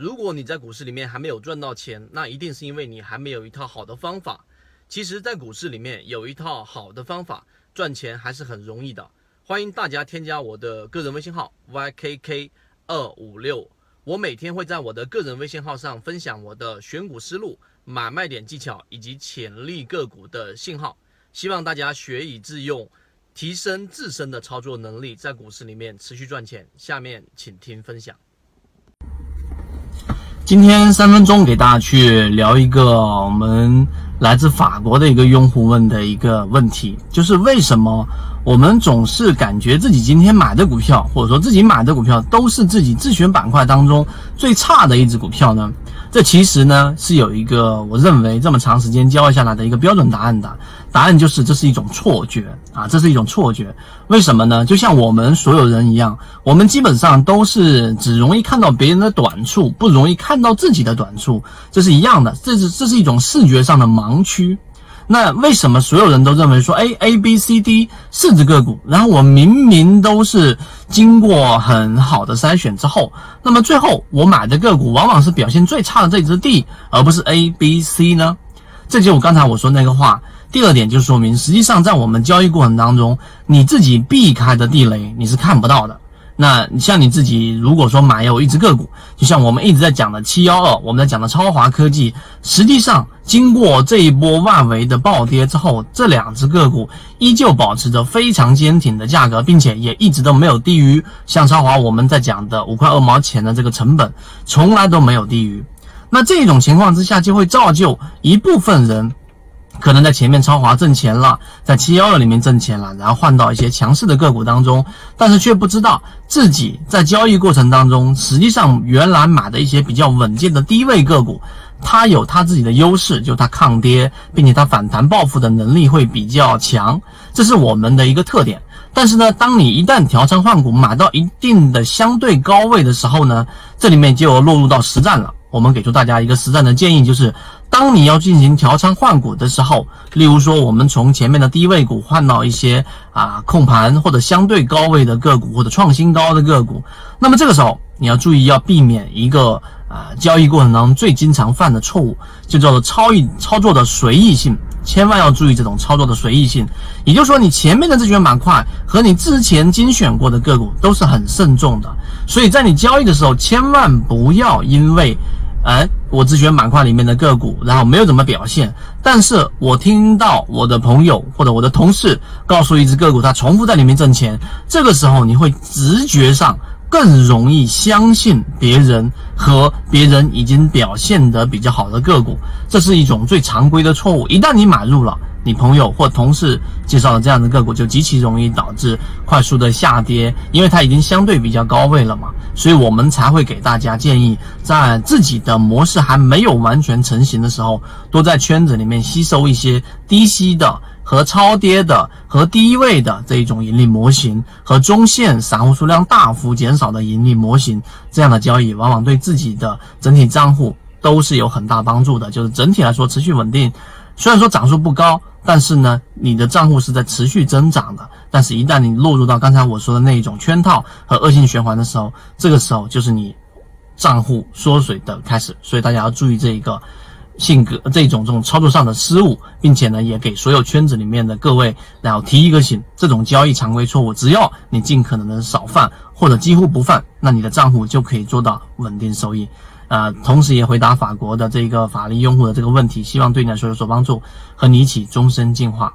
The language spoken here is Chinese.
如果你在股市里面还没有赚到钱，那一定是因为你还没有一套好的方法。其实，在股市里面有一套好的方法，赚钱还是很容易的。欢迎大家添加我的个人微信号 ykk 二五六，我每天会在我的个人微信号上分享我的选股思路、买卖点技巧以及潜力个股的信号，希望大家学以致用，提升自身的操作能力，在股市里面持续赚钱。下面请听分享。今天三分钟给大家去聊一个我们来自法国的一个用户问的一个问题，就是为什么我们总是感觉自己今天买的股票，或者说自己买的股票都是自己自选板块当中最差的一只股票呢？这其实呢是有一个我认为这么长时间交易下来的一个标准答案的，答案就是这是一种错觉啊，这是一种错觉。为什么呢？就像我们所有人一样，我们基本上都是只容易看到别人的短处，不容易看到自己的短处，这是一样的，这是这是一种视觉上的盲区。那为什么所有人都认为说，哎，A、B、C、D 四只个股，然后我明明都是经过很好的筛选之后，那么最后我买的个股往往是表现最差的这只 D，而不是 A、B、C 呢？这就我刚才我说那个话。第二点就说明，实际上在我们交易过程当中，你自己避开的地雷你是看不到的。那像你自己，如果说买有一只个股，就像我们一直在讲的七幺二，我们在讲的超华科技，实际上经过这一波外围的暴跌之后，这两只个股依旧保持着非常坚挺的价格，并且也一直都没有低于像超华我们在讲的五块二毛钱的这个成本，从来都没有低于。那这种情况之下，就会造就一部分人。可能在前面超华挣钱了，在七幺二里面挣钱了，然后换到一些强势的个股当中，但是却不知道自己在交易过程当中，实际上原来买的一些比较稳健的低位个股，它有它自己的优势，就它抗跌，并且它反弹报复的能力会比较强，这是我们的一个特点。但是呢，当你一旦调仓换股买到一定的相对高位的时候呢，这里面就落入到实战了。我们给出大家一个实战的建议，就是当你要进行调仓换股的时候，例如说我们从前面的低位股换到一些啊控盘或者相对高位的个股或者创新高的个股，那么这个时候你要注意要避免一个啊交易过程当中最经常犯的错误，就叫做操意操作的随意性。千万要注意这种操作的随意性，也就是说，你前面的自选板块和你之前精选过的个股都是很慎重的，所以在你交易的时候，千万不要因为，哎，我只选板块里面的个股，然后没有怎么表现，但是我听到我的朋友或者我的同事告诉一只个股，它重复在里面挣钱，这个时候你会直觉上。更容易相信别人和别人已经表现得比较好的个股，这是一种最常规的错误。一旦你买入了，你朋友或同事介绍的这样的个股，就极其容易导致快速的下跌，因为它已经相对比较高位了嘛。所以我们才会给大家建议，在自己的模式还没有完全成型的时候，多在圈子里面吸收一些低吸的。和超跌的和低位的这一种盈利模型，和中线散户数量大幅减少的盈利模型，这样的交易往往对自己的整体账户都是有很大帮助的。就是整体来说持续稳定，虽然说涨速不高，但是呢，你的账户是在持续增长的。但是，一旦你落入到刚才我说的那一种圈套和恶性循环的时候，这个时候就是你账户缩水的开始。所以大家要注意这一个。性格这种这种操作上的失误，并且呢，也给所有圈子里面的各位，然后提一个醒：这种交易常规错误，只要你尽可能的少犯或者几乎不犯，那你的账户就可以做到稳定收益。呃，同时也回答法国的这个法律用户的这个问题，希望对你来说有所帮助，和你一起终身进化。